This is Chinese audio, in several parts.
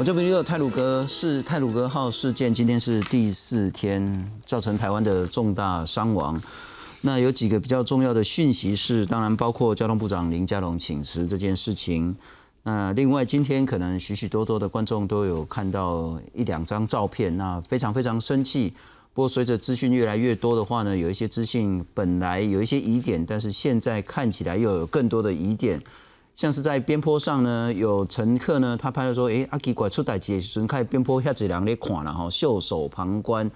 我这边又有泰鲁格是泰鲁格号事件，今天是第四天，造成台湾的重大伤亡。那有几个比较重要的讯息是，当然包括交通部长林佳龙请辞这件事情。那另外今天可能许许多多的观众都有看到一两张照片，那非常非常生气。不过随着资讯越来越多的话呢，有一些资讯本来有一些疑点，但是现在看起来又有更多的疑点。像是在边坡上呢，有乘客呢，他拍到说：“哎，阿奇怪，出代志的时阵，看边坡下子人咧看了哈，袖手旁观。”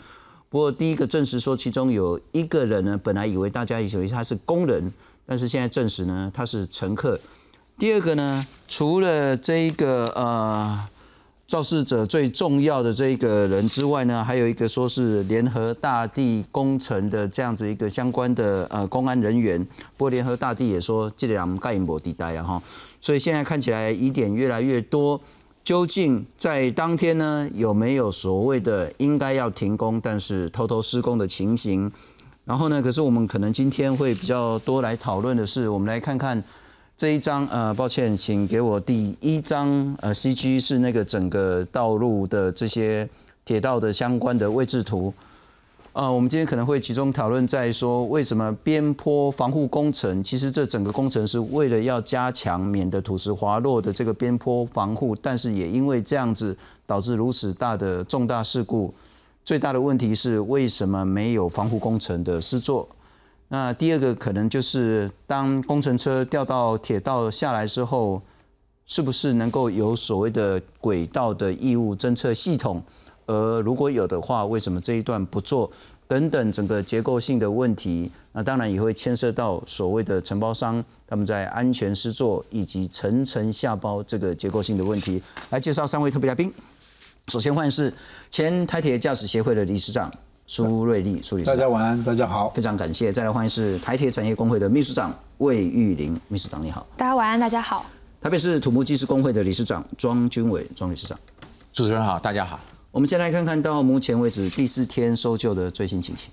不过第一个证实说，其中有一个人呢，本来以为大家以为他是工人，但是现在证实呢，他是乘客。第二个呢，除了这一个呃。肇事者最重要的这一个人之外呢，还有一个说是联合大地工程的这样子一个相关的呃公安人员。不过联合大地也说这两盖印博地带了哈，所以现在看起来疑点越来越多。究竟在当天呢有没有所谓的应该要停工，但是偷偷施工的情形？然后呢，可是我们可能今天会比较多来讨论的是，我们来看看。这一张呃，抱歉，请给我第一张呃，CG 是那个整个道路的这些铁道的相关的位置图。啊，我们今天可能会集中讨论在说，为什么边坡防护工程，其实这整个工程是为了要加强免得土石滑落的这个边坡防护，但是也因为这样子导致如此大的重大事故。最大的问题是为什么没有防护工程的施作？那第二个可能就是，当工程车掉到铁道下来之后，是不是能够有所谓的轨道的异物侦测系统？而如果有的话，为什么这一段不做？等等，整个结构性的问题，那当然也会牵涉到所谓的承包商他们在安全施作以及层层下包这个结构性的问题。来介绍三位特别来宾，首先欢迎是前台铁驾驶协会的理事长。苏瑞丽，苏理事大家晚安，大家好，非常感谢。再来欢迎是台铁产业工会的秘书长魏玉玲，秘书长你好。大家晚安，大家好。台北市土木技师工会的理事长庄军伟，庄理事长。主持人好，大家好。我们先来看看到目前为止第四天搜救的最新情形。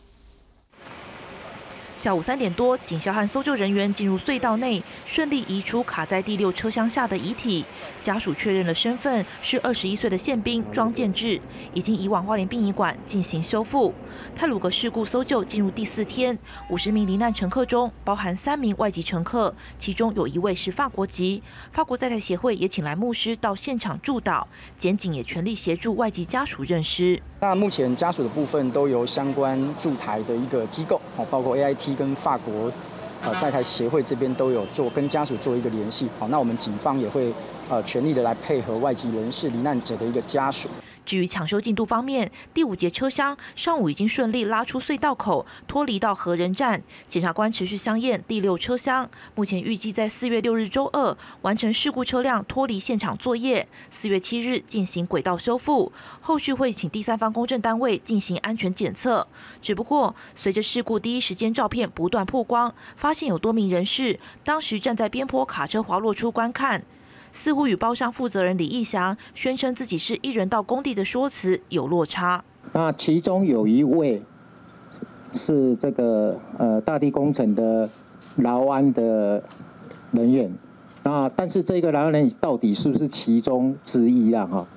下午三点多，警消和搜救人员进入隧道内，顺利移出卡在第六车厢下的遗体。家属确认了身份是二十一岁的宪兵庄建志，已经移往花莲殡仪馆进行修复。泰鲁格事故搜救进入第四天，五十名罹难乘客中包含三名外籍乘客，其中有一位是法国籍。法国在台协会也请来牧师到现场助导，检警也全力协助外籍家属认尸。那目前家属的部分都由相关驻台的一个机构，哦，包括 AIT 跟法国，呃，在台协会这边都有做跟家属做一个联系。好，那我们警方也会呃全力的来配合外籍人士罹难者的一个家属。至于抢修进度方面，第五节车厢上午已经顺利拉出隧道口，脱离到何人站。检察官持续相验第六车厢，目前预计在四月六日周二完成事故车辆脱离现场作业，四月七日进行轨道修复，后续会请第三方公证单位进行安全检测。只不过，随着事故第一时间照片不断曝光，发现有多名人士当时站在边坡卡车滑落处观看。似乎与包商负责人李义祥宣称自己是一人到工地的说辞有落差。那其中有一位是这个呃大地工程的劳安的人员，那但是这个劳安人到底是不是其中之一啊？哈，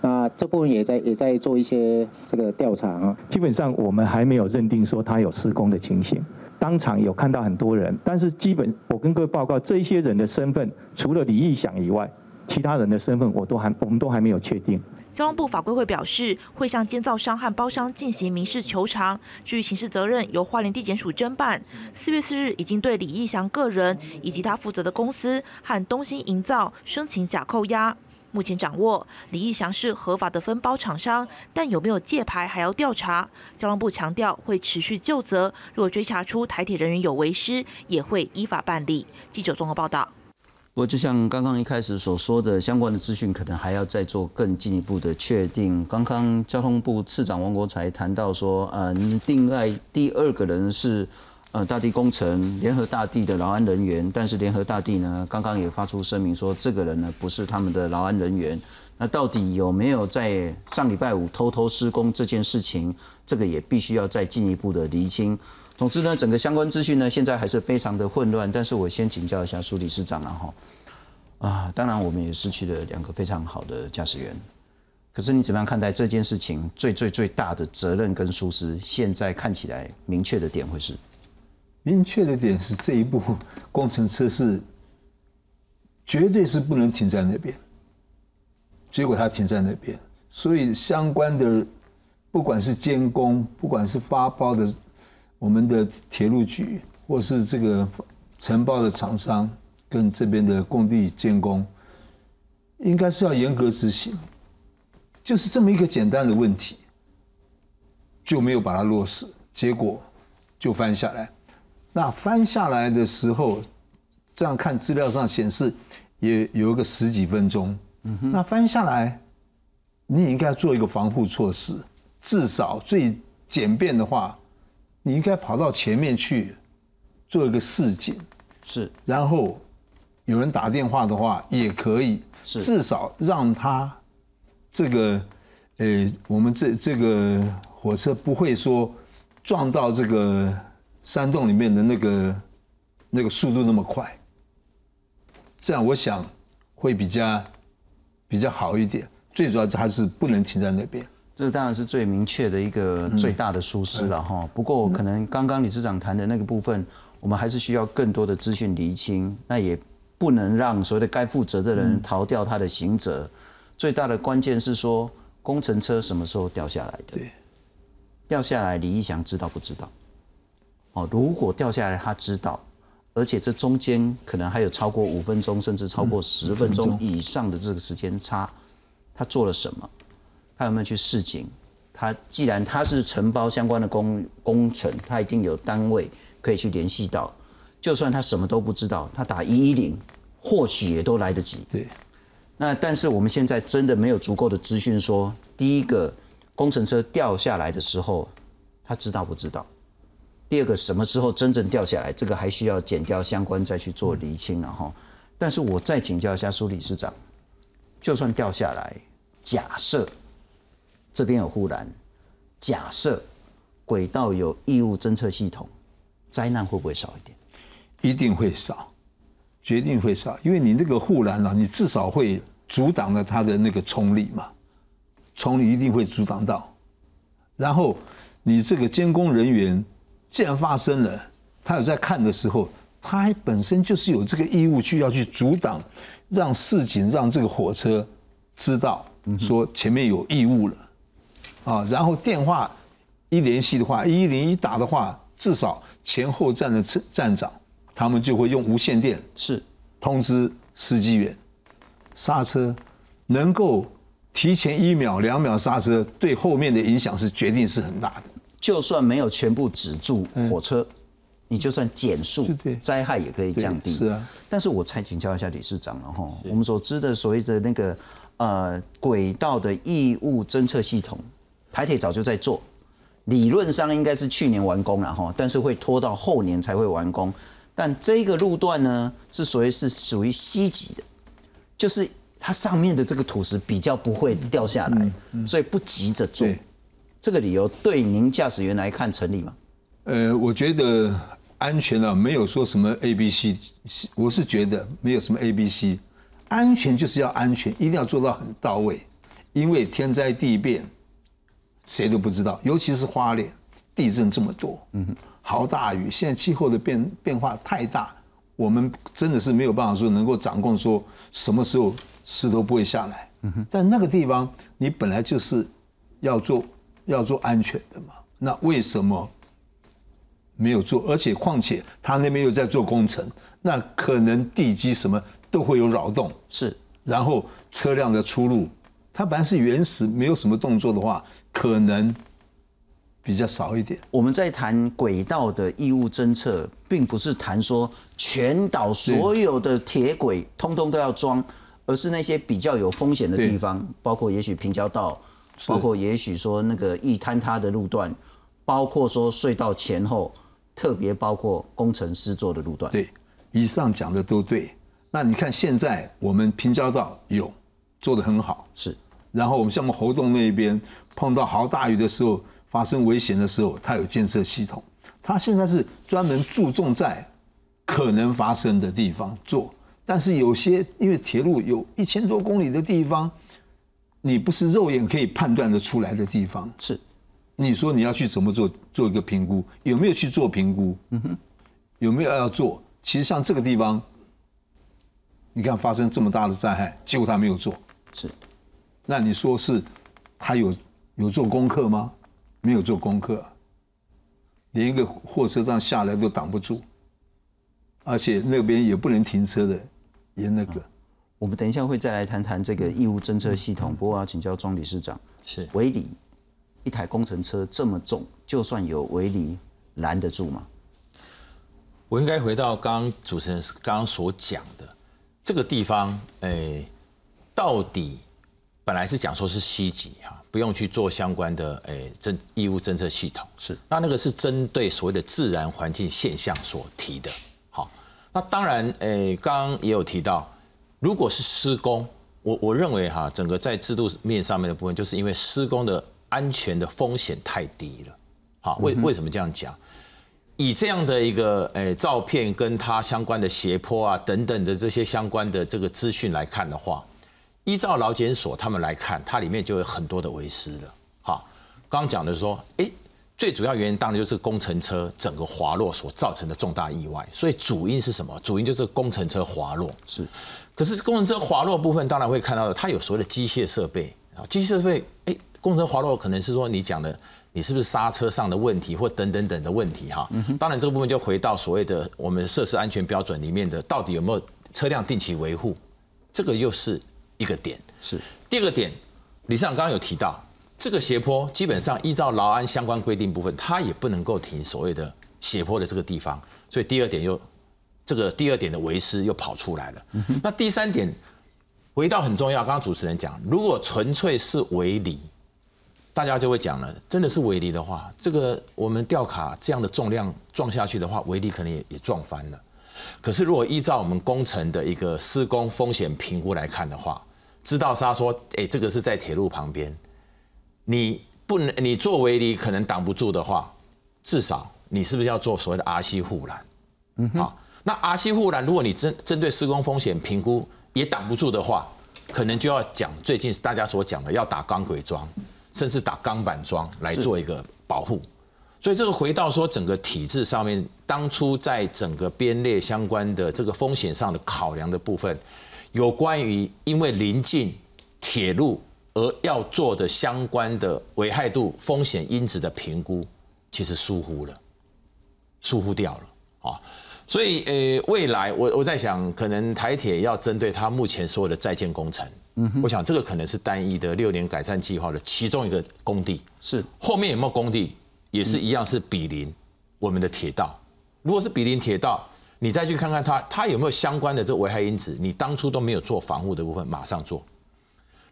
那这部分也在也在做一些这个调查啊。基本上我们还没有认定说他有施工的情形。当场有看到很多人，但是基本我跟各位报告，这些人的身份除了李义祥以外，其他人的身份我都还我们都还没有确定。交通部法规会表示，会向建造商和包商进行民事求偿，至于刑事责任由花莲地检署侦办。四月四日已经对李义祥个人以及他负责的公司和东兴营造申请假扣押。目前掌握李义祥是合法的分包厂商，但有没有借牌还要调查。交通部强调会持续就责，若追查出台铁人员有违失，也会依法办理。记者综合报道。不过，就像刚刚一开始所说的，相关的资讯可能还要再做更进一步的确定。刚刚交通部次长王国才谈到说，嗯，另外第二个人是。呃，大地工程联合大地的劳安人员，但是联合大地呢，刚刚也发出声明说，这个人呢不是他们的劳安人员。那到底有没有在上礼拜五偷偷施工这件事情，这个也必须要再进一步的厘清。总之呢，整个相关资讯呢，现在还是非常的混乱。但是我先请教一下苏理事长了哈。啊，当然我们也失去了两个非常好的驾驶员。可是你怎么样看待这件事情？最最最大的责任跟疏失，现在看起来明确的点会是？明确的点是这一步工程车是绝对是不能停在那边，结果它停在那边，所以相关的不管是监工，不管是发包的我们的铁路局，或是这个承包的厂商跟这边的工地监工，应该是要严格执行。就是这么一个简单的问题，就没有把它落实，结果就翻下来。那翻下来的时候，这样看资料上显示也有一个十几分钟。那翻下来，你也应该做一个防护措施，至少最简便的话，你应该跑到前面去做一个示警，是，然后有人打电话的话也可以，是至少让他这个，呃，我们这这个火车不会说撞到这个山洞里面的那个那个速度那么快，这样我想会比较比较好一点。最主要还是不能停在那边。这当然是最明确的一个最大的疏失了哈。不过可能刚刚理事长谈的那个部分，我们还是需要更多的资讯厘清，那也不能让所谓的该负责的人逃掉他的刑责。最大的关键是说，工程车什么时候掉下来的？对，掉下来，李义祥知道不知道？哦，如果掉下来，他知道，而且这中间可能还有超过五分钟，甚至超过十分钟以上的这个时间差，他做了什么？他有没有去示警？他既然他是承包相关的工工程，他一定有单位可以去联系到。就算他什么都不知道，他打一一零，或许也都来得及。对。那但是我们现在真的没有足够的资讯，说第一个工程车掉下来的时候，他知道不知道？第二个什么时候真正掉下来，这个还需要减掉相关再去做厘清了哈。但是我再请教一下苏理事长，就算掉下来，假设这边有护栏，假设轨道有异物侦测系统，灾难会不会少一点？一定会少，决定会少，因为你那个护栏啊，你至少会阻挡了它的那个冲力嘛，冲力一定会阻挡到。然后你这个监工人员，既然发生了，他有在看的时候，他还本身就是有这个义务去要去阻挡，让市警让这个火车知道说前面有异物了，啊，然后电话一联系的话，一零一打的话，至少前后站的站站长。他们就会用无线电是通知司机员刹车，能够提前一秒、两秒刹车，对后面的影响是决定是很大的。就算没有全部止住火车，你就算减速，灾害也可以降低。是啊，但是我才请教一下理事长了哈，我们所知的所谓的那个呃轨道的异物侦测系统，台铁早就在做，理论上应该是去年完工了哈，但是会拖到后年才会完工。但这个路段呢，是属于是属于西级的，就是它上面的这个土石比较不会掉下来，所以不急着做。这个理由对您驾驶员来看成立吗？呃，我觉得安全啊，没有说什么 A、B、C，我是觉得没有什么 A、B、C，安全就是要安全，一定要做到很到位，因为天灾地变，谁都不知道，尤其是花莲地震这么多。嗯哼。好大雨！现在气候的变变化太大，我们真的是没有办法说能够掌控，说什么时候石头不会下来。嗯哼但那个地方你本来就是要做要做安全的嘛，那为什么没有做？而且况且他那边又在做工程，那可能地基什么都会有扰动。是，然后车辆的出入，它本来是原始，没有什么动作的话，可能。比较少一点。我们在谈轨道的义务侦测，并不是谈说全岛所有的铁轨通通都要装，而是那些比较有风险的地方，包括也许平交道，包括也许说那个易坍塌的路段，包括说隧道前后，特别包括工程师做的路段。对，以上讲的都对。那你看现在我们平交道有做的很好，是。然后我们像我们猴洞那边碰到好大雨的时候。发生危险的时候，它有建设系统。它现在是专门注重在可能发生的地方做，但是有些因为铁路有一千多公里的地方，你不是肉眼可以判断的出来的地方。是，你说你要去怎么做做一个评估？有没有去做评估？嗯哼，有没有要做？其实像这个地方，你看发生这么大的灾害，结果他没有做。是，那你说是他有有做功课吗？没有做功课，连一个货车这样下来都挡不住，而且那边也不能停车的，也那个。我们等一下会再来谈谈这个义务侦测系统。不过要请教庄理事长，是围篱一台工程车这么重，就算有围篱拦得住吗？我应该回到刚刚主持人刚刚所讲的这个地方，诶，到底本来是讲说是西级哈，不用去做相关的诶侦义务侦测系统，是那那个是针对所谓的自然环境现象所提的。好，那当然，诶，刚刚也有提到，如果是施工，我我认为哈，整个在制度面上面的部分，就是因为施工的安全的风险太低了。好，为为什么这样讲？以这样的一个诶照片跟它相关的斜坡啊等等的这些相关的这个资讯来看的话，依照劳检所他们来看，它里面就有很多的违失了。好，刚刚讲的说，诶，最主要原因当然就是工程车整个滑落所造成的重大意外，所以主因是什么？主因就是工程车滑落。是，可是工程车滑落部分当然会看到的，它有所谓的机械设备啊，机械设备，诶，工程滑落可能是说你讲的。你是不是刹车上的问题，或等等等的问题哈？当然，这个部分就回到所谓的我们设施安全标准里面的，到底有没有车辆定期维护，这个又是一个点。是第二个点，李市长刚刚有提到，这个斜坡基本上依照劳安相关规定部分，它也不能够停所谓的斜坡的这个地方，所以第二点又这个第二点的违失又跑出来了。那第三点，回到很重要，刚刚主持人讲，如果纯粹是违例。大家就会讲了，真的是围篱的话，这个我们吊卡这样的重量撞下去的话，围篱可能也也撞翻了。可是如果依照我们工程的一个施工风险评估来看的话，知道他说，哎，这个是在铁路旁边，你不能你做围篱可能挡不住的话，至少你是不是要做所谓的 RC 护栏？嗯，好，那阿西护栏如果你针针对施工风险评估也挡不住的话，可能就要讲最近大家所讲的要打钢轨桩。甚至打钢板桩来做一个保护，所以这个回到说整个体制上面，当初在整个编列相关的这个风险上的考量的部分，有关于因为临近铁路而要做的相关的危害度风险因子的评估，其实疏忽了，疏忽掉了啊。所以呃，未来我我在想，可能台铁要针对它目前所有的在建工程。嗯，我想这个可能是单一的六年改善计划的其中一个工地，是后面有没有工地也是一样是比邻我们的铁道。如果是比邻铁道，你再去看看它，它有没有相关的这危害因子？你当初都没有做防护的部分，马上做。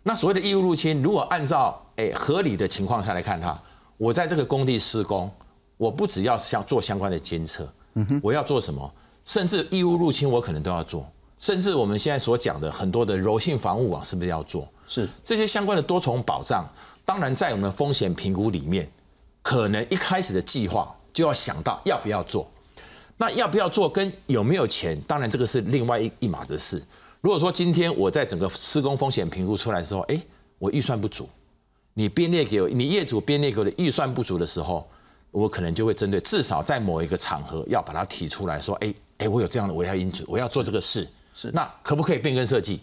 那所谓的义务入侵，如果按照诶合理的情况下来看它，我在这个工地施工，我不只要相做相关的监测，我要做什么？甚至义务入侵我可能都要做。甚至我们现在所讲的很多的柔性防护网，是不是要做？是这些相关的多重保障。当然，在我们风险评估里面，可能一开始的计划就要想到要不要做。那要不要做跟有没有钱，当然这个是另外一一码子事。如果说今天我在整个施工风险评估出来之后，哎，我预算不足，你编列给我，你业主编列给我的预算不足的时候，我可能就会针对至少在某一个场合要把它提出来说，哎哎，我有这样的危害因子，我要做这个事。是，那可不可以变更设计？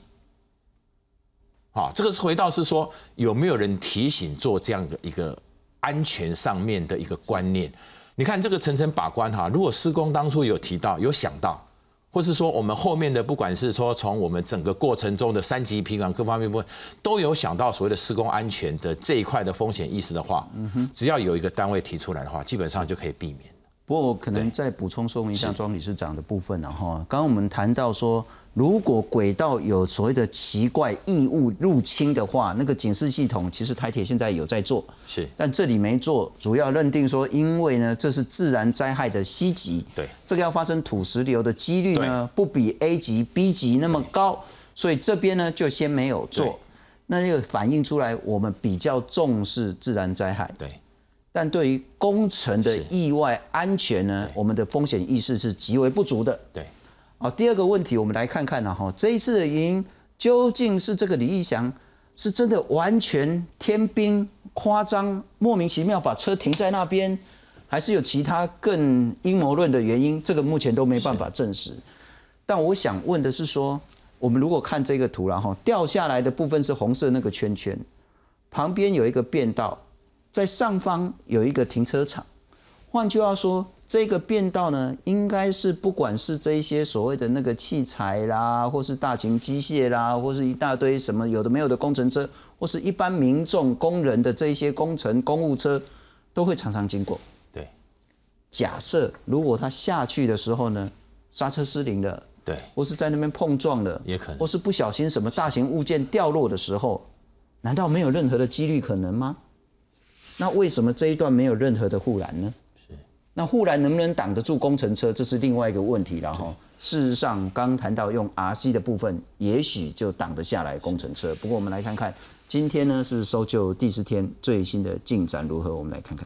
好，这个是回到是说有没有人提醒做这样的一个安全上面的一个观念？你看这个层层把关哈，如果施工当初有提到有想到，或是说我们后面的不管是说从我们整个过程中的三级评管各方面部分都有想到所谓的施工安全的这一块的风险意识的话，只要有一个单位提出来的话，基本上就可以避免。不过可能再补充说明一下庄理事长的部分，然后刚刚我们谈到说。如果轨道有所谓的奇怪异物入侵的话，那个警示系统其实台铁现在有在做，是，但这里没做，主要认定说，因为呢这是自然灾害的 C 级，对，这个要发生土石流的几率呢不比 A 级、B 级那么高，所以这边呢就先没有做，那就反映出来我们比较重视自然灾害，对，但对于工程的意外安全呢，我们的风险意识是极为不足的，对。好，第二个问题，我们来看看呢，哈，这一次的原因究竟是这个李义祥是真的完全天兵夸张、莫名其妙把车停在那边，还是有其他更阴谋论的原因？这个目前都没办法证实。但我想问的是说，我们如果看这个图，然后掉下来的部分是红色那个圈圈，旁边有一个变道，在上方有一个停车场。换句话说，这个变道呢，应该是不管是这一些所谓的那个器材啦，或是大型机械啦，或是一大堆什么有的没有的工程车，或是一般民众工人的这一些工程公务车，都会常常经过。对，假设如果他下去的时候呢，刹车失灵了，对，或是在那边碰撞了，也可能或是不小心什么大型物件掉落的时候，难道没有任何的几率可能吗？那为什么这一段没有任何的护栏呢？是那护栏能不能挡得住工程车，这是另外一个问题了哈。事实上，刚谈到用 RC 的部分，也许就挡得下来工程车。不过我们来看看，今天呢是搜救第四天最新的进展如何？我们来看看。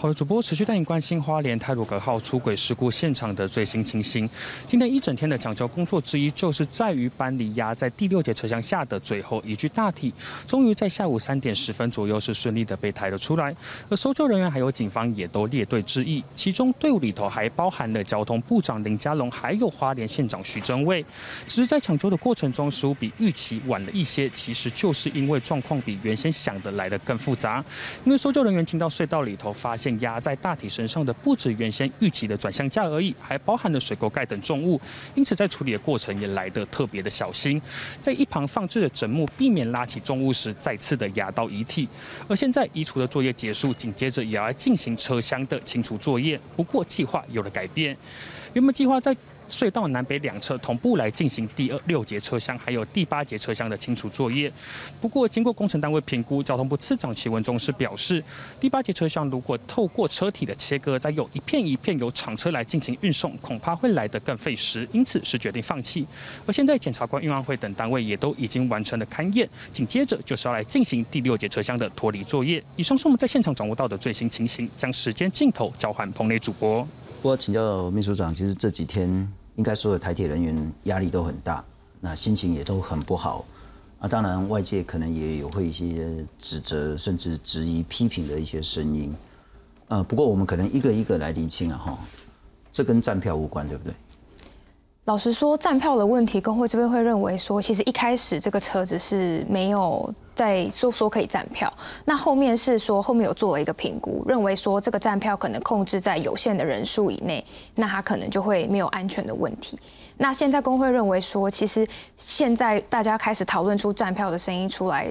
好的，主播持续带您关心花莲泰鲁格号出轨事故现场的最新情形。今天一整天的抢救工作之一，就是在于搬离压在第六节车厢下的最后一具大体，终于在下午三点十分左右是顺利的被抬了出来。而搜救人员还有警方也都列队致意，其中队伍里头还包含了交通部长林佳龙，还有花莲县长徐正伟。只是在抢救的过程中，似乎比预期晚了一些，其实就是因为状况比原先想的来的更复杂。因为搜救人员进到隧道里头，发现压在大体身上的不止原先预期的转向架而已，还包含了水沟盖等重物，因此在处理的过程也来得特别的小心，在一旁放置的枕木，避免拉起重物时再次的压到遗体。而现在移除的作业结束，紧接着也要进行车厢的清除作业，不过计划有了改变，原本计划在。隧道南北两侧同步来进行第二六节车厢，还有第八节车厢的清除作业。不过，经过工程单位评估，交通部次长齐文忠是表示，第八节车厢如果透过车体的切割，再有一片一片由厂车来进行运送，恐怕会来得更费时，因此是决定放弃。而现在，检察官、运安会等单位也都已经完成了勘验，紧接着就是要来进行第六节车厢的脱离作业。以上是我们在现场掌握到的最新情形，将时间镜头交换棚内主播。我请教秘书长，其实这几天应该所有台铁人员压力都很大，那心情也都很不好啊。当然，外界可能也有会一些指责，甚至质疑、批评的一些声音。呃，不过我们可能一个一个来厘清了哈，这跟站票无关，对不对？老实说，站票的问题，工会这边会认为说，其实一开始这个车子是没有在说说可以站票，那后面是说后面有做了一个评估，认为说这个站票可能控制在有限的人数以内，那它可能就会没有安全的问题。那现在工会认为说，其实现在大家开始讨论出站票的声音出来，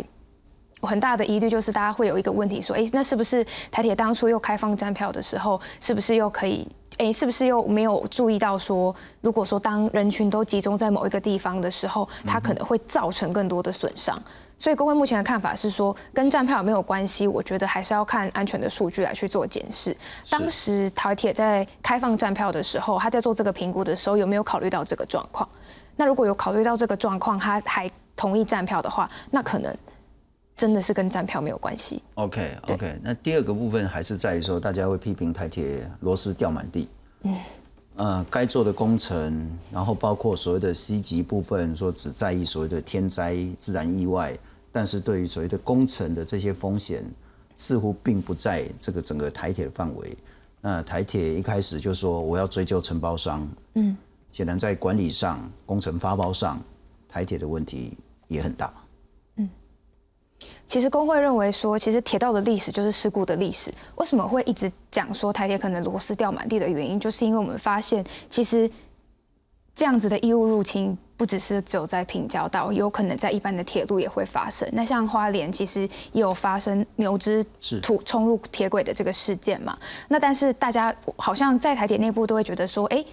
很大的疑虑就是大家会有一个问题说，哎，那是不是台铁当初又开放站票的时候，是不是又可以？哎，是不是又没有注意到说，如果说当人群都集中在某一个地方的时候，它可能会造成更多的损伤。所以工会目前的看法是说，跟站票有没有关系？我觉得还是要看安全的数据来去做检视。当时台铁在开放站票的时候，他在做这个评估的时候，有没有考虑到这个状况？那如果有考虑到这个状况，他还同意站票的话，那可能真的是跟站票没有关系。OK OK，那第二个部分还是在于说，大家会批评台铁螺丝掉满地。嗯。呃，该做的工程，然后包括所谓的 C 级部分，说只在意所谓的天灾、自然意外，但是对于所谓的工程的这些风险，似乎并不在这个整个台铁的范围。那台铁一开始就说我要追究承包商，嗯，显然在管理上、工程发包上，台铁的问题也很大。其实工会认为说，其实铁道的历史就是事故的历史。为什么会一直讲说台铁可能螺丝掉满地的原因，就是因为我们发现，其实这样子的异物入侵不只是只有在平交道，有可能在一般的铁路也会发生。那像花莲其实也有发生牛只土冲入铁轨的这个事件嘛。那但是大家好像在台铁内部都会觉得说，哎，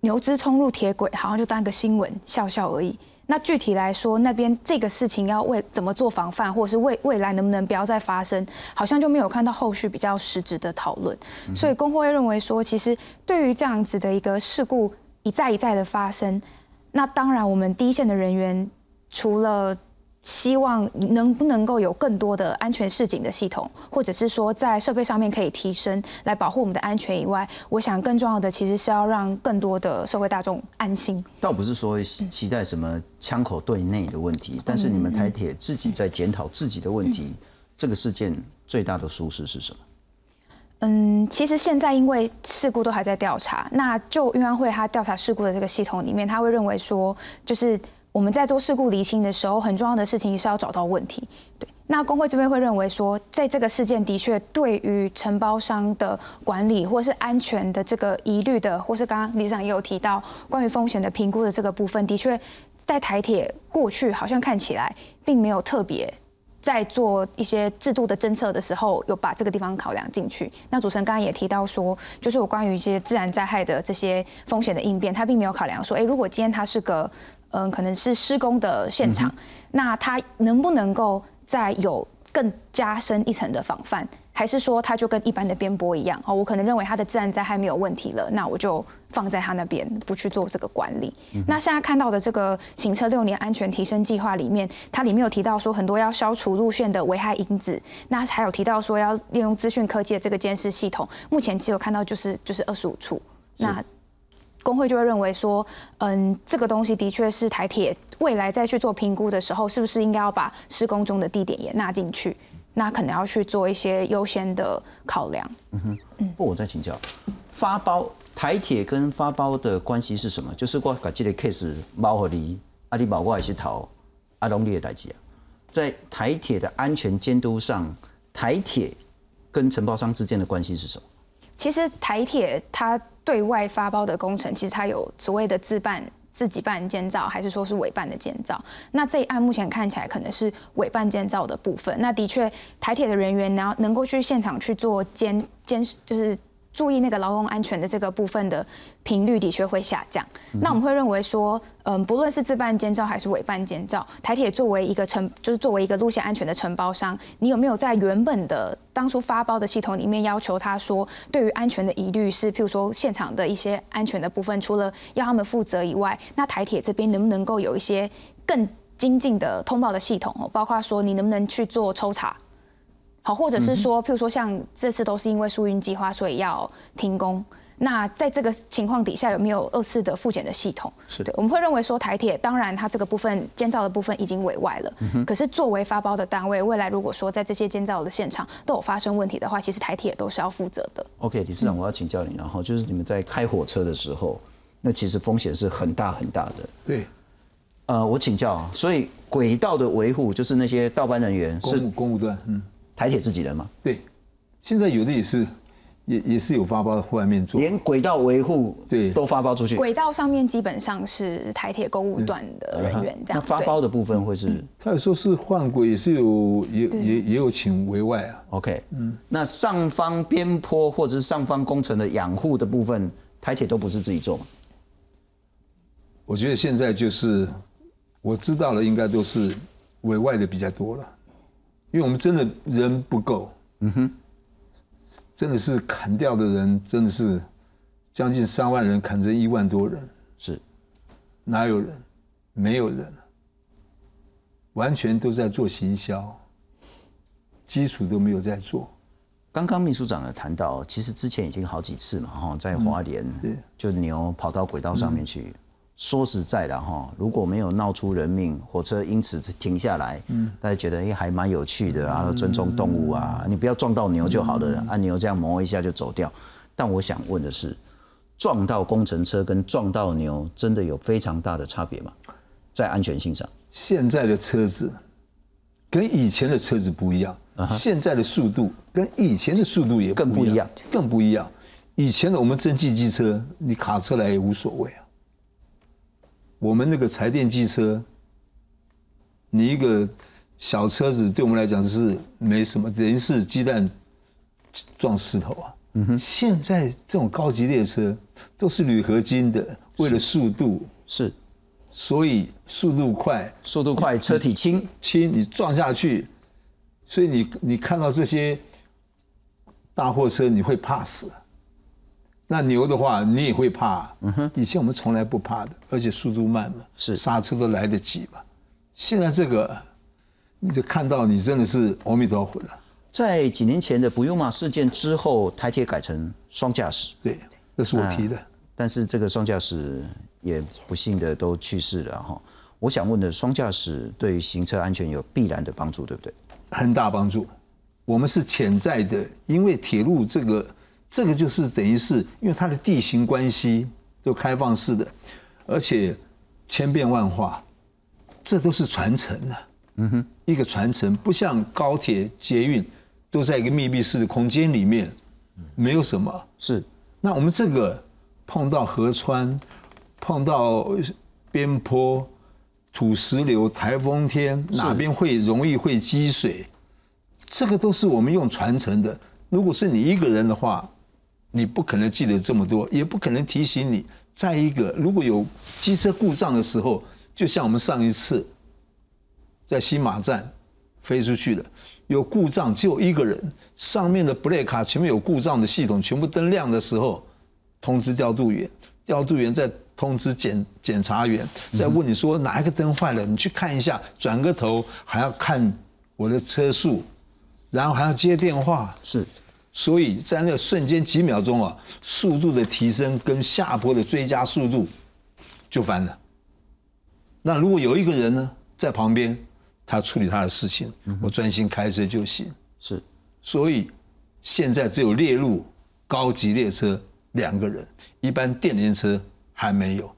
牛只冲入铁轨，好像就当个新闻笑笑而已。那具体来说，那边这个事情要为怎么做防范，或者是未未来能不能不要再发生，好像就没有看到后续比较实质的讨论。所以工会认为说，其实对于这样子的一个事故一再一再的发生，那当然我们第一线的人员除了希望能不能够有更多的安全示警的系统，或者是说在设备上面可以提升来保护我们的安全以外，我想更重要的其实是要让更多的社会大众安心。倒不是说期待什么枪口对内的问题，但是你们台铁自己在检讨自己的问题，这个事件最大的疏失是什么？嗯，其实现在因为事故都还在调查，那就运安会他调查事故的这个系统里面，他会认为说，就是我们在做事故厘清的时候，很重要的事情是要找到问题。对，那工会这边会认为说，在这个事件的确对于承包商的管理或是安全的这个疑虑的，或是刚刚李长也有提到关于风险的评估的这个部分，的确在台铁过去好像看起来并没有特别。在做一些制度的侦测的时候，有把这个地方考量进去。那主持人刚刚也提到说，就是有关于一些自然灾害的这些风险的应变，他并没有考量说，哎，如果今天它是个，嗯，可能是施工的现场，那它能不能够再有更加深一层的防范？还是说它就跟一般的边坡一样？哦，我可能认为它的自然灾害没有问题了，那我就放在它那边，不去做这个管理。那现在看到的这个行车六年安全提升计划里面，它里面有提到说很多要消除路线的危害因子，那还有提到说要利用资讯科技的这个监视系统。目前只有看到就是就是二十五处。那工会就会认为说，嗯，这个东西的确是台铁未来再去做评估的时候，是不是应该要把施工中的地点也纳进去？那可能要去做一些优先的考量。嗯哼，不，我再请教，发包台铁跟发包的关系是什么？就是我把这个 case 猫和你，阿里宝我也是逃阿龙你的代志啊。在台铁的安全监督上，台铁跟承包商之间的关系是什么？其实台铁它对外发包的工程，其实它有所谓的自办。自己办建造，还是说是委办的建造？那这一案目前看起来可能是委办建造的部分。那的确，台铁的人员然后，能够去现场去做监监，就是。注意那个劳工安全的这个部分的频率的确会下降。那我们会认为说，嗯，不论是自办监造还是委办监造，台铁作为一个承，就是作为一个路线安全的承包商，你有没有在原本的当初发包的系统里面要求他说，对于安全的疑虑是，譬如说现场的一些安全的部分，除了要他们负责以外，那台铁这边能不能够有一些更精进的通报的系统哦？包括说你能不能去做抽查？好，或者是说，譬如说，像这次都是因为疏运计划，所以要停工。那在这个情况底下，有没有二次的复检的系统？是对，我们会认为说，台铁当然它这个部分建造的部分已经委外了。嗯可是作为发包的单位，未来如果说在这些建造的现场都有发生问题的话，其实台铁都是要负责的。OK，理事长，我要请教你，然后就是你们在开火车的时候，那其实风险是很大很大的。对。呃，我请教，所以轨道的维护就是那些倒班人员是公务段，嗯。台铁自己人吗？对，现在有的也是，也也是有发包外面做，连轨道维护对都发包出去。轨道上面基本上是台铁公务段的人员这样。那发包的部分会是？他有说是换轨，也是有也也也有请委外啊。OK，嗯，那上方边坡或者是上方工程的养护的部分，台铁都不是自己做吗？我觉得现在就是我知道的，应该都是委外的比较多了。因为我们真的人不够，嗯哼，真的是砍掉的人真的是将近三万人，砍成一万多人，是哪有人？没有人，完全都在做行销，基础都没有在做。刚刚秘书长有谈到，其实之前已经好几次嘛，哈，在华联，对，就牛跑到轨道上面去。说实在的哈，如果没有闹出人命，火车因此停下来，嗯，大家觉得哎还蛮有趣的啊，尊重动物啊，你不要撞到牛就好了，按牛这样磨一下就走掉。但我想问的是，撞到工程车跟撞到牛真的有非常大的差别吗？在安全性上，现在的车子跟以前的车子不一样，现在的速度跟以前的速度也更不一样，更不一样。以前的我们蒸汽机车，你卡车来也无所谓啊。我们那个柴电机车，你一个小车子对我们来讲是没什么，等于是鸡蛋撞石头啊。嗯哼。现在这种高级列车都是铝合金的，为了速度是，所以速度快，速度快，车体轻轻，你撞下去，所以你你看到这些大货车你会怕死。那牛的话，你也会怕。嗯哼，以前我们从来不怕的，而且速度慢嘛，是刹车都来得及嘛。现在这个你就看到你真的是阿弥陀佛了。在几年前的不用马事件之后，台铁改成双驾驶，对，这是我提的。但是这个双驾驶也不幸的都去世了哈。我想问的，双驾驶对行车安全有必然的帮助，对不对？很大帮助。我们是潜在的，因为铁路这个这个就是等于是因为它的地形关系就开放式的，而且千变万化，这都是传承的。嗯哼，一个传承不像高铁、捷运。都在一个密闭式的空间里面，没有什么是。那我们这个碰到河川，碰到边坡、土石流、台风天，哪边会容易会积水？这个都是我们用传承的。如果是你一个人的话，你不可能记得这么多，也不可能提醒你。再一个，如果有机车故障的时候，就像我们上一次在新马站飞出去的。有故障，只有一个人，上面的布雷卡前面有故障的系统，全部灯亮的时候，通知调度员，调度员再通知检检查员，再问你说哪一个灯坏了，你去看一下，转个头还要看我的车速，然后还要接电话，是，所以在那个瞬间几秒钟啊，速度的提升跟下坡的追加速度就翻了。那如果有一个人呢在旁边？他处理他的事情，我专心开车就行。是，所以现在只有列入高级列车两个人，一般电联车还没有。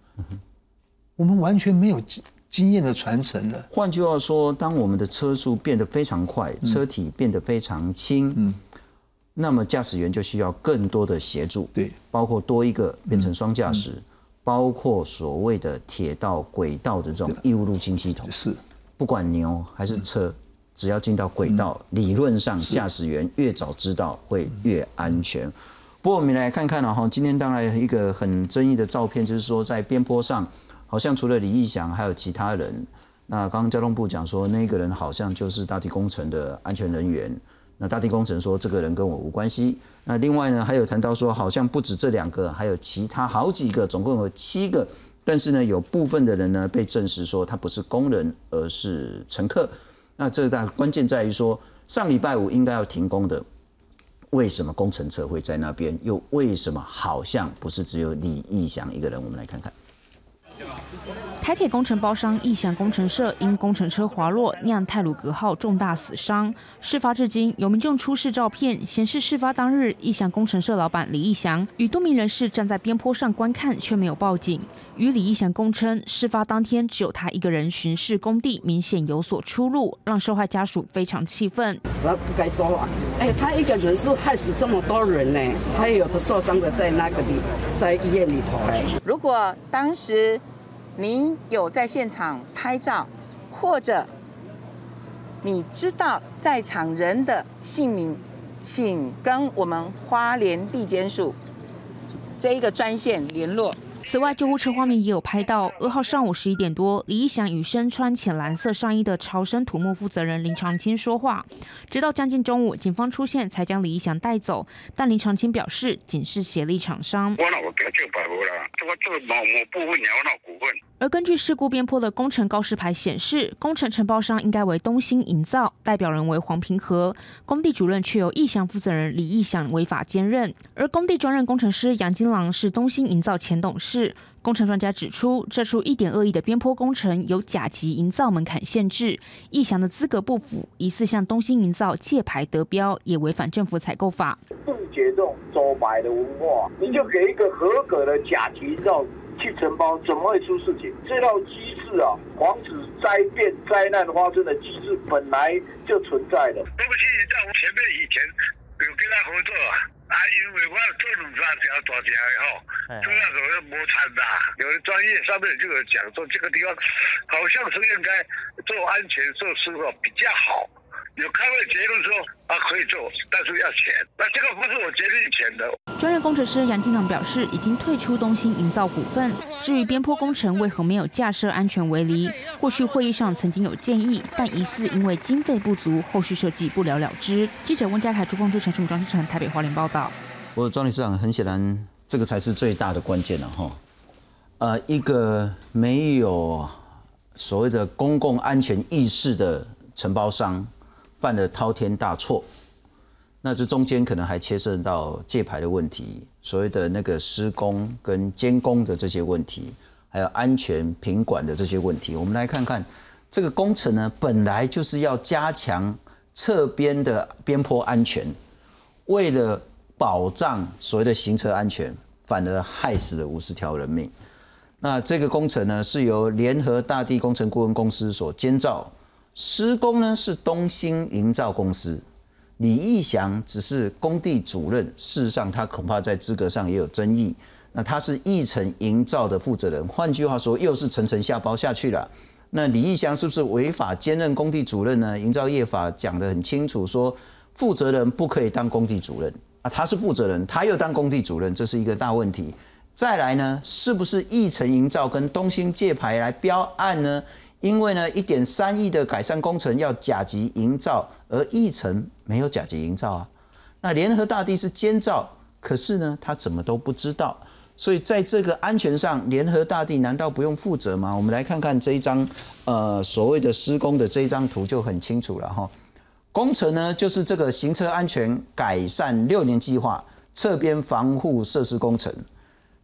我们完全没有经经验的传承了。换句话说，当我们的车速变得非常快，车体变得非常轻，嗯，那么驾驶员就需要更多的协助，对，包括多一个变成双驾驶，包括所谓的铁道轨道的这种异物入侵系统是。不管牛还是车，只要进到轨道，理论上驾驶员越早知道会越安全。不过我们来看看了哈，今天当然一个很争议的照片，就是说在边坡上，好像除了李义祥还有其他人。那刚刚交通部讲说，那个人好像就是大地工程的安全人员。那大地工程说这个人跟我无关系。那另外呢，还有谈到说，好像不止这两个，还有其他好几个，总共有七个。但是呢，有部分的人呢被证实说他不是工人，而是乘客。那这大关键在于说，上礼拜五应该要停工的，为什么工程车会在那边？又为什么好像不是只有李义祥一个人？我们来看看。台铁工程包商义祥工程社因工程车滑落酿泰鲁格号重大死伤。事发至今，有民众出示照片，显示事发当日义祥工程社老板李义祥与多名人士站在边坡上观看，却没有报警。与李义祥供称，事发当天只有他一个人巡视工地，明显有所出入，让受害家属非常气愤。他不该说话，哎，他一个人是害死这么多人呢，还有的受伤的在那个里，在医院里头。如果当时。您有在现场拍照，或者你知道在场人的姓名，请跟我们花莲地检署这一个专线联络。此外，救护车画面也有拍到，二号上午十一点多，李义祥与身穿浅蓝色上衣的朝生土木负责人林长青说话，直到将近中午，警方出现才将李义祥带走。但林长青表示，仅是协力厂商。而根据事故边坡的工程告示牌显示，工程承包商应该为东兴营造，代表人为黄平和，工地主任却由义祥负责人李义祥违法兼任，而工地专任工程师杨金郎是东兴营造前董事。工程专家指出，这处一点二亿的边坡工程有甲级营造门槛限制，义祥的资格不符，疑似向东兴营造借牌得标，也违反政府采购法。杜绝这种走白的文化，你就给一个合格的甲级营造去承包，怎么会出事情？这套机制啊，防止灾变灾难发生的机制本来就存在的。对不起，在我前面以前有跟他合作啊。啊，因为我做两三条大条的吼，这样子就摩擦的。有的专业上面就有讲说，这个地方好像是应该做安全设施哦比较好。有开会结论说啊可以做，但是要钱。那这个不是我决定钱的。专业工程师杨金长表示，已经退出东兴营造股份。至于边坡工程为何没有架设安全围篱，过去会议上曾经有建议，但疑似因为经费不足，后续设计不了了之。记者温家凯、朱凤之、陈淑庄张成台北华联报道。我庄理事长很显然，这个才是最大的关键了哈。呃，一个没有所谓的公共安全意识的。承包商犯了滔天大错。那这中间可能还牵涉到借牌的问题，所谓的那个施工跟监工的这些问题，还有安全品管的这些问题。我们来看看这个工程呢，本来就是要加强侧边的边坡安全，为了保障所谓的行车安全，反而害死了五十条人命。那这个工程呢，是由联合大地工程顾问公司所监造，施工呢是东兴营造公司。李义祥只是工地主任，事实上他恐怕在资格上也有争议。那他是义成营造的负责人，换句话说，又是层层下包下去了。那李义祥是不是违法兼任工地主任呢？营造业法讲得很清楚，说负责人不可以当工地主任啊。他是负责人，他又当工地主任，这是一个大问题。再来呢，是不是义成营造跟东兴借牌来标案呢？因为呢，一点三亿的改善工程要甲级营造，而义城没有甲级营造啊。那联合大地是监造，可是呢，他怎么都不知道。所以在这个安全上，联合大地难道不用负责吗？我们来看看这一张，呃，所谓的施工的这一张图就很清楚了哈。工程呢，就是这个行车安全改善六年计划侧边防护设施工程，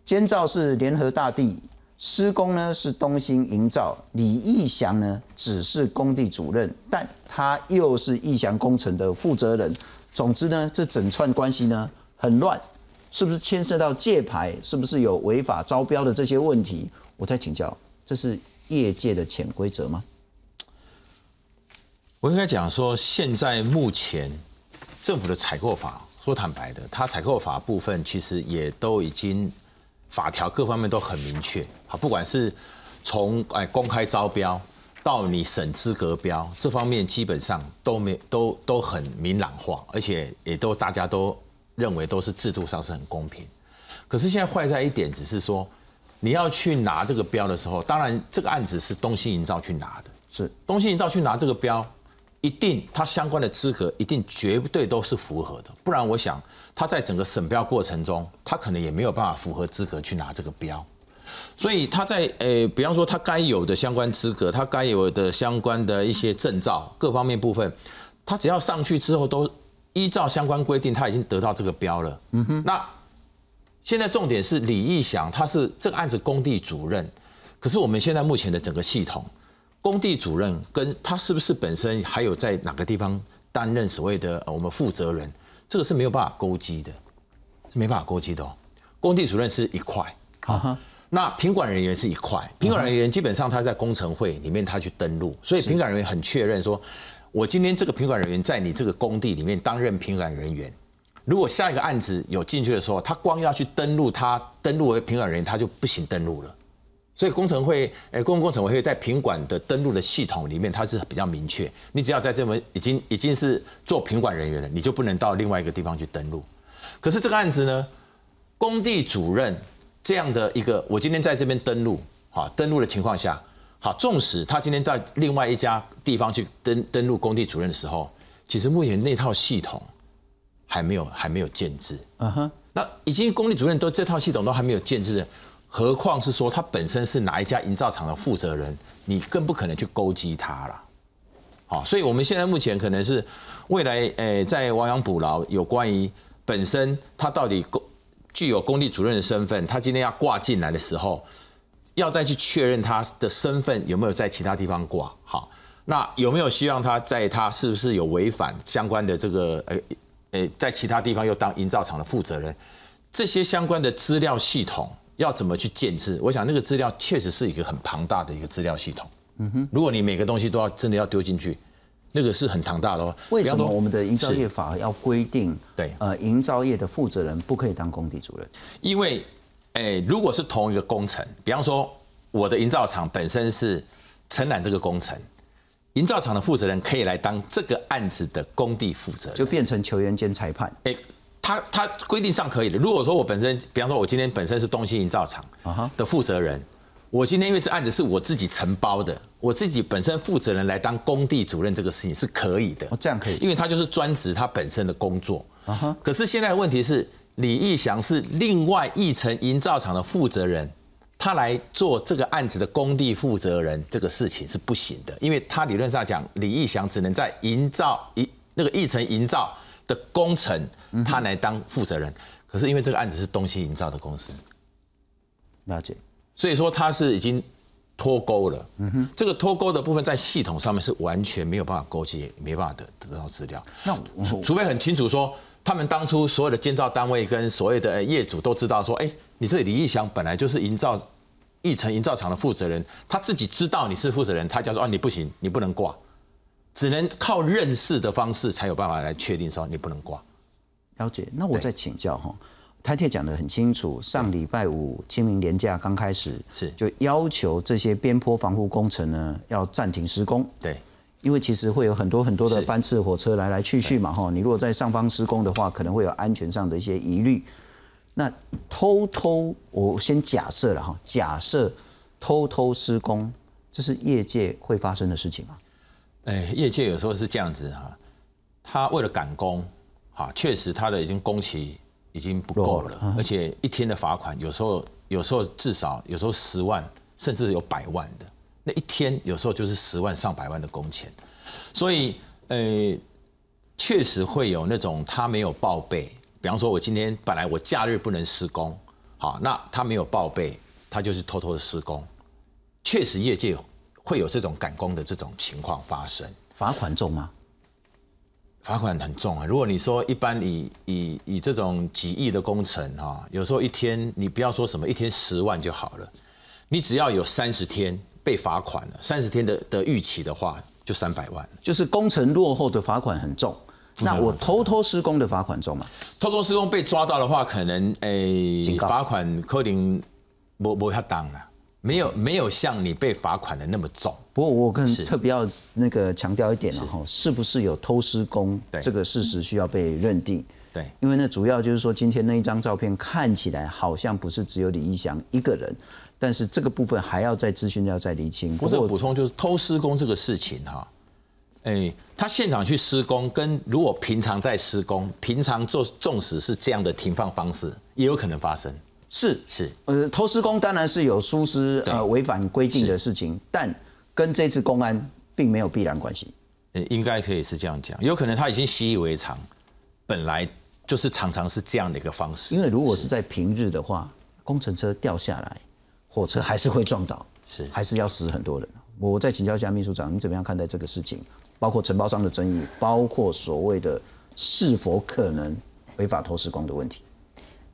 监造是联合大地。施工呢是东兴营造，李义祥呢只是工地主任，但他又是义祥工程的负责人。总之呢，这整串关系呢很乱，是不是牵涉到借牌？是不是有违法招标的这些问题？我再请教，这是业界的潜规则吗？我应该讲说，现在目前政府的采购法，说坦白的，它采购法部分其实也都已经。法条各方面都很明确，好，不管是从哎公开招标到你审资格标这方面，基本上都没都都很明朗化，而且也都大家都认为都是制度上是很公平。可是现在坏在一点，只是说你要去拿这个标的时候，当然这个案子是东兴营造去拿的，是东兴营造去拿这个标。一定，它相关的资格一定绝对都是符合的，不然我想他在整个审标过程中，他可能也没有办法符合资格去拿这个标。所以他在诶，比方说他该有的相关资格，他该有的相关的一些证照各方面部分，他只要上去之后都依照相关规定，他已经得到这个标了。嗯哼。那现在重点是李义祥，他是这个案子工地主任，可是我们现在目前的整个系统。工地主任跟他是不是本身还有在哪个地方担任所谓的我们负责人，这个是没有办法勾稽的，是没办法勾稽的哦。工地主任是一块，那品管人员是一块，品管人员基本上他在工程会里面他去登录，所以品管人员很确认说，我今天这个品管人员在你这个工地里面担任品管人员，如果下一个案子有进去的时候，他光要去登录，他登录为品管人员他就不行登录了。所以工程会，呃，公共工程委会在品管的登录的系统里面，它是比较明确。你只要在这边已经已经是做品管人员了，你就不能到另外一个地方去登录。可是这个案子呢，工地主任这样的一个，我今天在这边登录，好，登录的情况下，好，纵使他今天在另外一家地方去登登录工地主任的时候，其实目前那套系统还没有还没有建制。嗯哼，那已经工地主任都这套系统都还没有建制的。何况是说他本身是哪一家营造厂的负责人，你更不可能去勾稽他了。好，所以我们现在目前可能是未来，诶，在亡羊补牢，有关于本身他到底工具有工地主任的身份，他今天要挂进来的时候，要再去确认他的身份有没有在其他地方挂。好，那有没有希望他在他是不是有违反相关的这个，诶诶，在其他地方又当营造厂的负责人，这些相关的资料系统。要怎么去建制？我想那个资料确实是一个很庞大的一个资料系统。嗯哼，如果你每个东西都要真的要丢进去，那个是很庞大的哦。为什么我们的营造业法要规定？对，呃，营造业的负责人不可以当工地主任？因为，诶，如果是同一个工程，比方说我的营造厂本身是承揽这个工程，营造厂的负责人可以来当这个案子的工地负责人，就变成球员兼裁判。诶。他他规定上可以的。如果说我本身，比方说我今天本身是东兴营造厂的负责人，我今天因为这案子是我自己承包的，我自己本身负责人来当工地主任，这个事情是可以的。哦，这样可以，因为他就是专职他本身的工作。可是现在的问题是，李义祥是另外义成营造厂的负责人，他来做这个案子的工地负责人这个事情是不行的，因为他理论上讲，李义祥只能在营造一那个一层营造的工程，他来当负责人。可是因为这个案子是东西营造的公司，了解，所以说他是已经脱钩了。嗯哼，这个脱钩的部分在系统上面是完全没有办法勾结，没办法得得到资料。那除除非很清楚说，他们当初所有的建造单位跟所谓的业主都知道说，哎，你这里李义祥本来就是营造一层营造厂的负责人，他自己知道你是负责人，他就说啊，你不行，你不能挂，只能靠认识的方式才有办法来确定说你不能挂。了解，那我再请教哈，台铁讲的很清楚，上礼拜五清明年假刚开始，是就要求这些边坡防护工程呢要暂停施工。对，因为其实会有很多很多的班次火车来来去去嘛哈，你如果在上方施工的话，可能会有安全上的一些疑虑。那偷偷，我先假设了哈，假设偷偷施工，这是业界会发生的事情吗？哎，业界有时候是这样子哈，他为了赶工。哈，确实他的已经工期已经不够了，而且一天的罚款有时候有时候至少有时候十万，甚至有百万的，那一天有时候就是十万上百万的工钱，所以呃，确实会有那种他没有报备，比方说我今天本来我假日不能施工，好，那他没有报备，他就是偷偷的施工，确实业界会有这种赶工的这种情况发生，罚款重吗？罚款很重啊！如果你说一般以以以这种几亿的工程哈，有时候一天你不要说什么一天十万就好了，你只要有三十天被罚款了，三十天的的预期的话，就三百万。就是工程落后的罚款很重，那我偷偷施工的罚款重吗？偷偷施工被抓到的话，可能诶，罚款可能不不要当了。没有没有像你被罚款的那么重。不过我更特别要那个强调一点了哈，是不是有偷施工这个事实需要被认定？对，因为呢主要就是说今天那一张照片看起来好像不是只有李义祥一个人，但是这个部分还要再资讯要再厘清。不是补充就是偷施工这个事情哈，哎，他现场去施工跟如果平常在施工，平常做纵使是这样的停放方式，也有可能发生。是是，呃，偷施工当然是有疏失呃违反规定的事情，但跟这次公安并没有必然关系。呃，应该可以是这样讲，有可能他已经习以为常，本来就是常常是这样的一个方式。因为如果是在平日的话，工程车掉下来，火车还是会撞到，是还是要死很多人。我再请教一下秘书长，你怎么样看待这个事情？包括承包商的争议，包括所谓的是否可能违法偷施工的问题。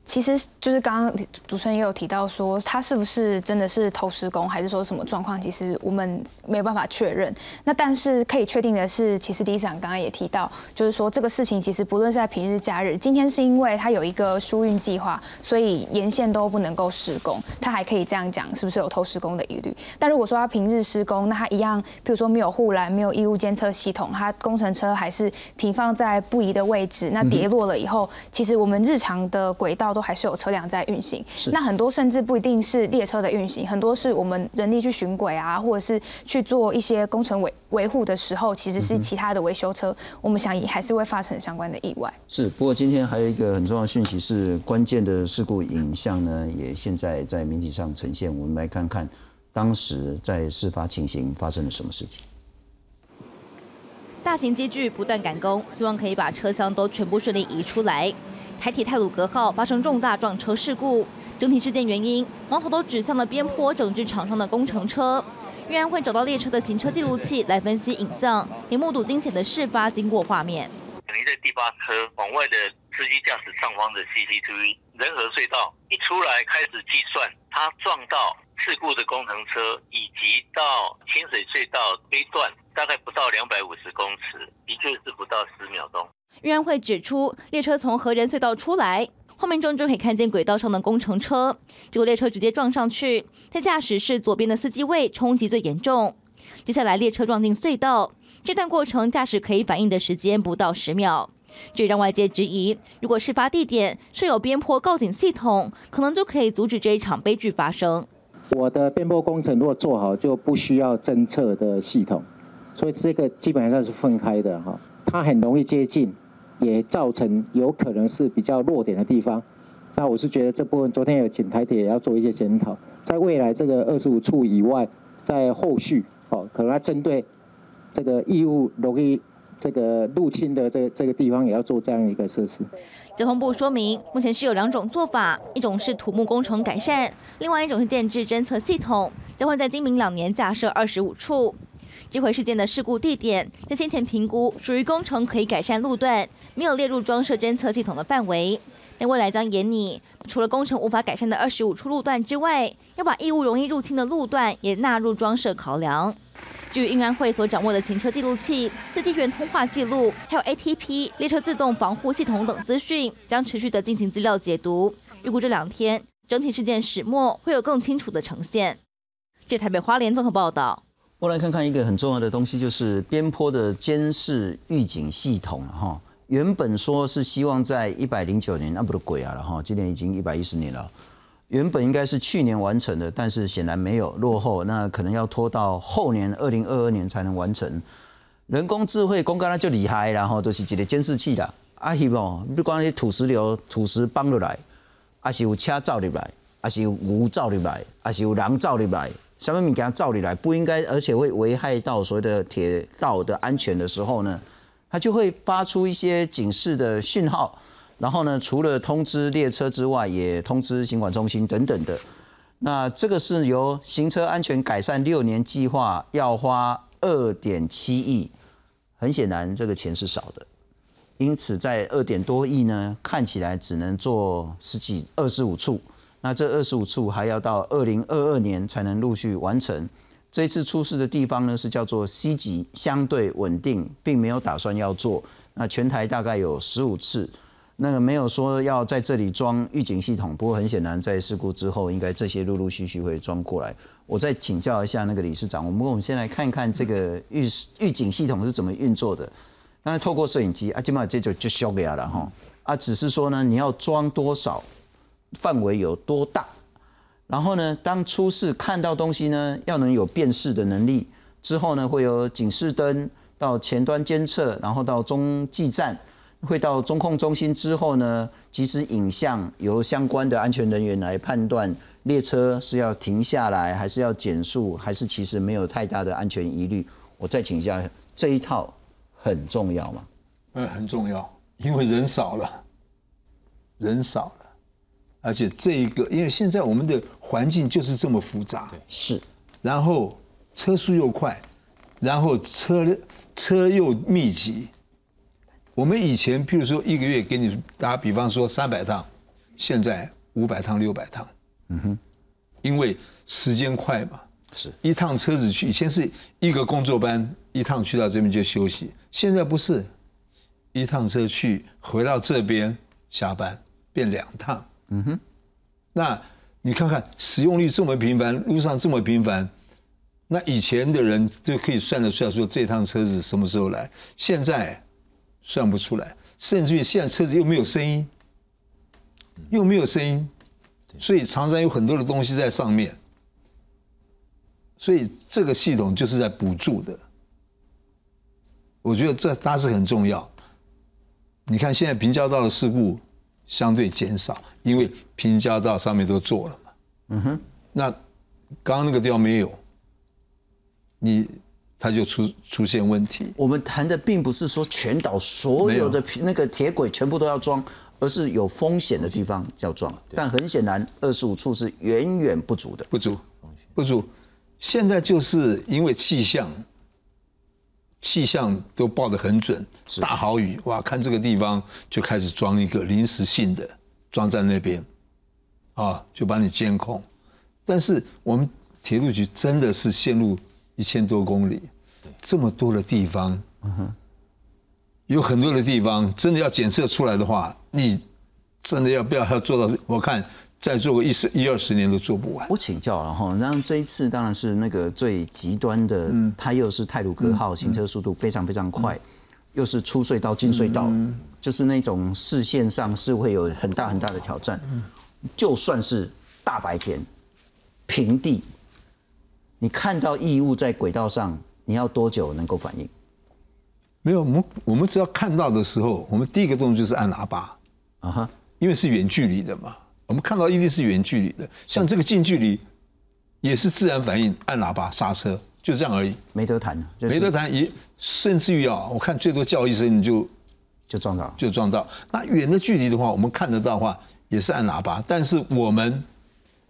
其实就是刚刚主持人也有提到说，他是不是真的是偷施工，还是说什么状况？其实我们没有办法确认。那但是可以确定的是，其实李长刚刚也提到，就是说这个事情其实不论是在平日假日，今天是因为他有一个疏运计划，所以沿线都不能够施工，他还可以这样讲，是不是有偷施工的疑虑？但如果说他平日施工，那他一样，比如说没有护栏、没有异物监测系统，他工程车还是停放在不宜的位置，那跌落了以后，其实我们日常的轨道。都还是有车辆在运行，那很多甚至不一定是列车的运行，很多是我们人力去巡轨啊，或者是去做一些工程维维护的时候，其实是其他的维修车，我们想也还是会发生相关的意外。是，不过今天还有一个很重要的讯息是，关键的事故影像呢，也现在在媒体上呈现，我们来看看当时在事发情形发生了什么事情。大型机具不断赶工，希望可以把车厢都全部顺利移出来。台铁泰鲁格号发生重大撞车事故，整体事件原因矛头都指向了边坡整治场上的工程车。运安会找到列车的行车记录器来分析影像，也目睹惊险的事发经过画面。停在第八车往外的司机驾驶上方的 CCTV，仁和隧道一出来开始计算，他撞到事故的工程车，以及到清水隧道 A 段大概不到两百五十公尺，的确是不到十秒钟。运安会指出，列车从河人隧道出来，画面中就可以看见轨道上的工程车，结果列车直接撞上去，在驾驶室左边的司机位冲击最严重。接下来列车撞进隧道，这段过程驾驶可以反应的时间不到十秒，这让外界质疑，如果事发地点设有边坡告警系统，可能就可以阻止这一场悲剧发生。我的边坡工程如果做好，就不需要侦测的系统，所以这个基本上是分开的哈，它很容易接近。也造成有可能是比较弱点的地方，那我是觉得这部分昨天有请台铁也要做一些检讨，在未来这个二十五处以外，在后续哦，可能要针对这个义务容易这个入侵的这这个地方，也要做这样一个设施。交通部说明，目前是有两种做法，一种是土木工程改善，另外一种是建制侦测系统，将会在今明两年架设二十五处。这回事件的事故地点在先前评估属于工程可以改善路段，没有列入装设侦测系统的范围。但未来将严拟，除了工程无法改善的二十五处路段之外，要把异物容易入侵的路段也纳入装设考量。至于运安会所掌握的行车记录器、司机员通话记录，还有 ATP 列车自动防护系统等资讯，将持续的进行资料解读。预估这两天整体事件始末会有更清楚的呈现。这台北花莲综合报道。我来看看一个很重要的东西，就是边坡的监视预警系统哈。原本说是希望在一百零九年，那不是鬼啊了哈，今年已经一百一十年了。原本应该是去年完成的，但是显然没有落后，那可能要拖到后年二零二二年才能完成。人工智慧公干那就厉害，然后都是一个监视器啦。啊，希望不管是土石流、土石崩落来，还是有车造入来，还是有牛造入来，还是有人造入来。什么物件照理来不应该，而且会危害到所谓的铁道的安全的时候呢，它就会发出一些警示的讯号。然后呢，除了通知列车之外，也通知行管中心等等的。那这个是由行车安全改善六年计划要花二点七亿，很显然这个钱是少的。因此在二点多亿呢，看起来只能做十几二十五处。那这二十五处还要到二零二二年才能陆续完成。这次出事的地方呢是叫做 C 级，相对稳定，并没有打算要做。那全台大概有十五次，那个没有说要在这里装预警系统。不过很显然，在事故之后，应该这些陆陆续续会装过来。我再请教一下那个理事长，我们我们先来看看这个预预警系统是怎么运作的。那透过摄影机啊，基本上这就就修给他了哈。啊，只是说呢，你要装多少？范围有多大？然后呢，当出事看到东西呢，要能有辨识的能力。之后呢，会有警示灯到前端监测，然后到中继站，会到中控中心之后呢，即时影像由相关的安全人员来判断列车是要停下来，还是要减速，还是其实没有太大的安全疑虑。我再请教，这一套很重要吗？嗯，很重要，因为人少了，人少了。而且这一个，因为现在我们的环境就是这么复杂，是，然后车速又快，然后车车又密集。我们以前譬如说一个月给你打比方说三百趟，现在五百趟六百趟，嗯哼，因为时间快嘛，是一趟车子去，以前是一个工作班一趟去到这边就休息，现在不是，一趟车去回到这边下班变两趟。嗯哼，那你看看使用率这么频繁，路上这么频繁，那以前的人就可以算得出来，说这趟车子什么时候来？现在算不出来，甚至于现在车子又没有声音，又没有声音，所以常常有很多的东西在上面，所以这个系统就是在补助的。我觉得这它是很重要。你看现在平交道的事故。相对减少，因为平交道上面都做了嘛。嗯哼，那刚刚那个地方没有，你它就出出现问题。我们谈的并不是说全岛所有的那个铁轨全部都要装，而是有风险的地方要装。但很显然，二十五处是远远不足的，不足，不足。现在就是因为气象。气象都报得很准，大好雨哇！看这个地方就开始装一个临时性的，装在那边，啊，就把你监控。但是我们铁路局真的是线路一千多公里，这么多的地方，有很多的地方真的要检测出来的话，你真的要不要要做到？我看。再做个一十一二十年都做不完。我请教了哈，然后这一次当然是那个最极端的，它又是泰鲁格号行车速度非常非常快，又是出隧道进隧道，就是那种视线上是会有很大很大的挑战。就算是大白天平地，你看到异物在轨道上，你要多久能够反应？没有，我们我们只要看到的时候，我们第一个动作就是按喇叭啊哈，因为是远距离的嘛。我们看到一定是远距离的，像这个近距离，也是自然反应，按喇叭刹车，就这样而已，没得谈，没得谈，也甚至于啊，我看最多叫一声你就就撞到，就撞到。那远的距离的话，我们看得到的话，也是按喇叭，但是我们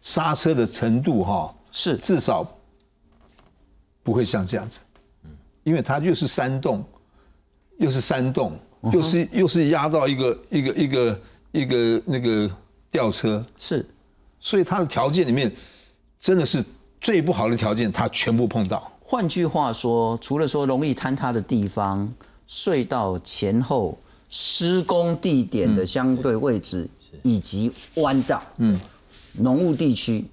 刹车的程度哈，是。至少不会像这样子，因为它又是山洞，又是山洞，又是又是压到一个一个一个一个那个吊车，是，所以它的条件里面。真的是最不好的条件，它全部碰到。换句话说，除了说容易坍塌的地方，隧道前后施工地点的相对位置，以及弯道、嗯，浓雾地区，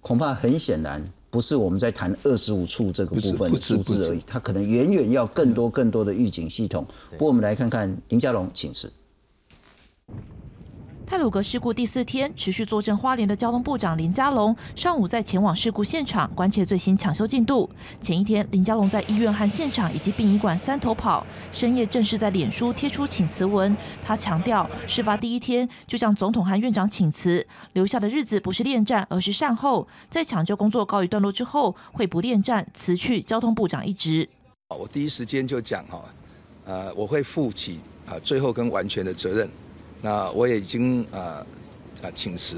恐怕很显然不是我们在谈二十五处这个部分的数字而已，它可能远远要更多更多的预警系统。不过我们来看看林家龙，请示。泰鲁格事故第四天，持续坐镇花莲的交通部长林佳龙上午在前往事故现场，关切最新抢修进度。前一天，林佳龙在医院和现场以及殡仪馆三头跑，深夜正式在脸书贴出请辞文。他强调，事发第一天就向总统和院长请辞，留下的日子不是恋战，而是善后。在抢救工作告一段落之后，会不恋战，辞去交通部长一职。我第一时间就讲哈，呃，我会负起啊最后跟完全的责任。那我也已经啊啊请辞，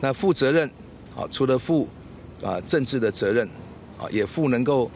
那负责任，啊除了负啊政治的责任，啊也负能够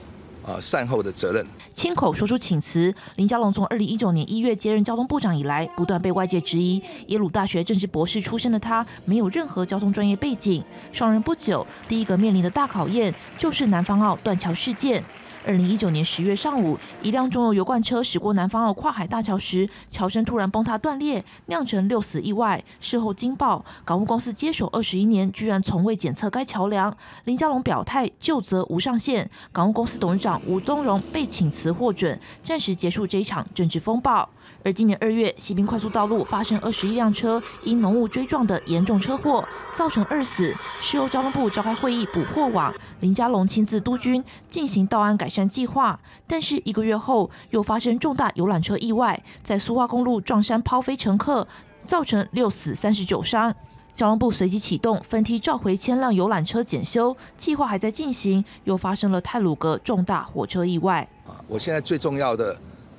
啊善后的责任。亲口说出请辞，林佳龙从二零一九年一月接任交通部长以来，不断被外界质疑。耶鲁大学政治博士出身的他，没有任何交通专业背景。上任不久，第一个面临的大考验就是南方澳断桥事件。二零一九年十月上午，一辆中油油罐车驶过南方澳跨海大桥时，桥身突然崩塌断裂，酿成六死意外。事后惊爆，港务公司接手二十一年，居然从未检测该桥梁。林佳龙表态就责无上限，港务公司董事长吴宗荣被请辞获准，暂时结束这一场政治风暴。而今年二月，西滨快速道路发生二十一辆车因浓雾追撞的严重车祸，造成二死。事后交通部召开会议补破网，林佳龙亲自督军进行道安改善计划。但是一个月后，又发生重大游览车意外，在苏花公路撞山抛飞乘客，造成六死三十九伤。交通部随即启动分梯召回千辆游览车检修计划，还在进行，又发生了泰鲁格重大火车意外。我现在最重要的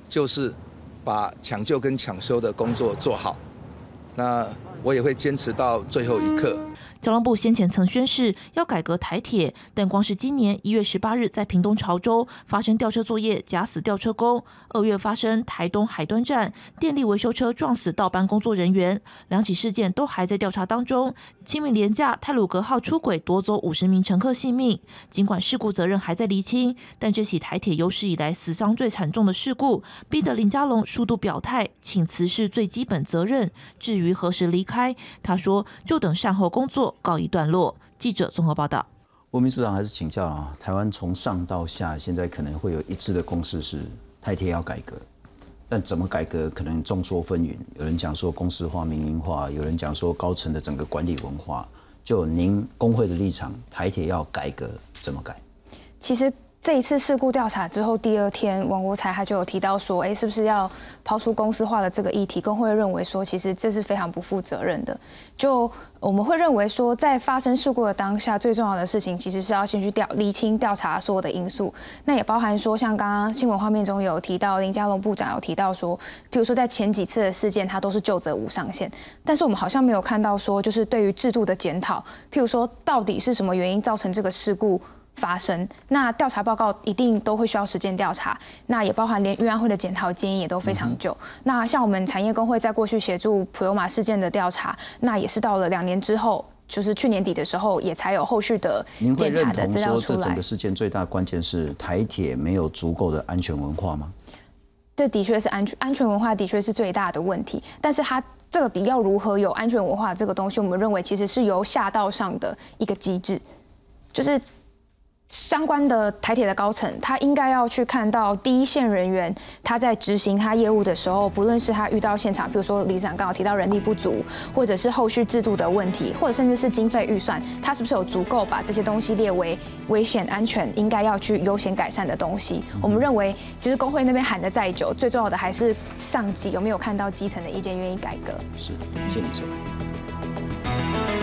就是。把抢救跟抢修的工作做好，那我也会坚持到最后一刻。交通部先前曾宣示要改革台铁，但光是今年一月十八日在屏东潮州发生吊车作业假死吊车工，二月发生台东海端站电力维修车撞死倒班工作人员，两起事件都还在调查当中。清明廉价泰鲁格号出轨夺走五十名乘客性命，尽管事故责任还在厘清，但这起台铁有史以来死伤最惨重的事故，逼得林佳龙数度表态请辞是最基本责任。至于何时离开，他说就等善后工作。告一段落。记者综合报道。吴秘书长还是请教啊，台湾从上到下，现在可能会有一致的共识是台铁要改革，但怎么改革可能众说纷纭。有人讲说公司化、民营化，有人讲说高层的整个管理文化。就您工会的立场，台铁要改革怎么改？其实。这一次事故调查之后，第二天王国才他就有提到说，哎，是不是要抛出公司化的这个议题？工会认为说，其实这是非常不负责任的。就我们会认为说，在发生事故的当下，最重要的事情其实是要先去调厘清调查所有的因素。那也包含说，像刚刚新闻画面中有提到林佳龙部长有提到说，譬如说在前几次的事件，他都是就责无上限，但是我们好像没有看到说，就是对于制度的检讨，譬如说到底是什么原因造成这个事故。发生，那调查报告一定都会需要时间调查，那也包含连预安会的检讨建议也都非常久。那像我们产业工会在过去协助普悠马事件的调查，那也是到了两年之后，就是去年底的时候，也才有后续的检查的资料出来。这整个事件最大关键是台铁没有足够的安全文化吗？这的确是安全安全文化的确是最大的问题，但是它这个底要如何有安全文化这个东西，我们认为其实是由下到上的一个机制，就是。相关的台铁的高层，他应该要去看到第一线人员他在执行他业务的时候，不论是他遇到现场，比如说李长刚好提到人力不足，或者是后续制度的问题，或者甚至是经费预算，他是不是有足够把这些东西列为危险安全应该要去优先改善的东西？我们认为，其实工会那边喊的再久，最重要的还是上级有没有看到基层的意见，愿意改革。是，谢谢你收看。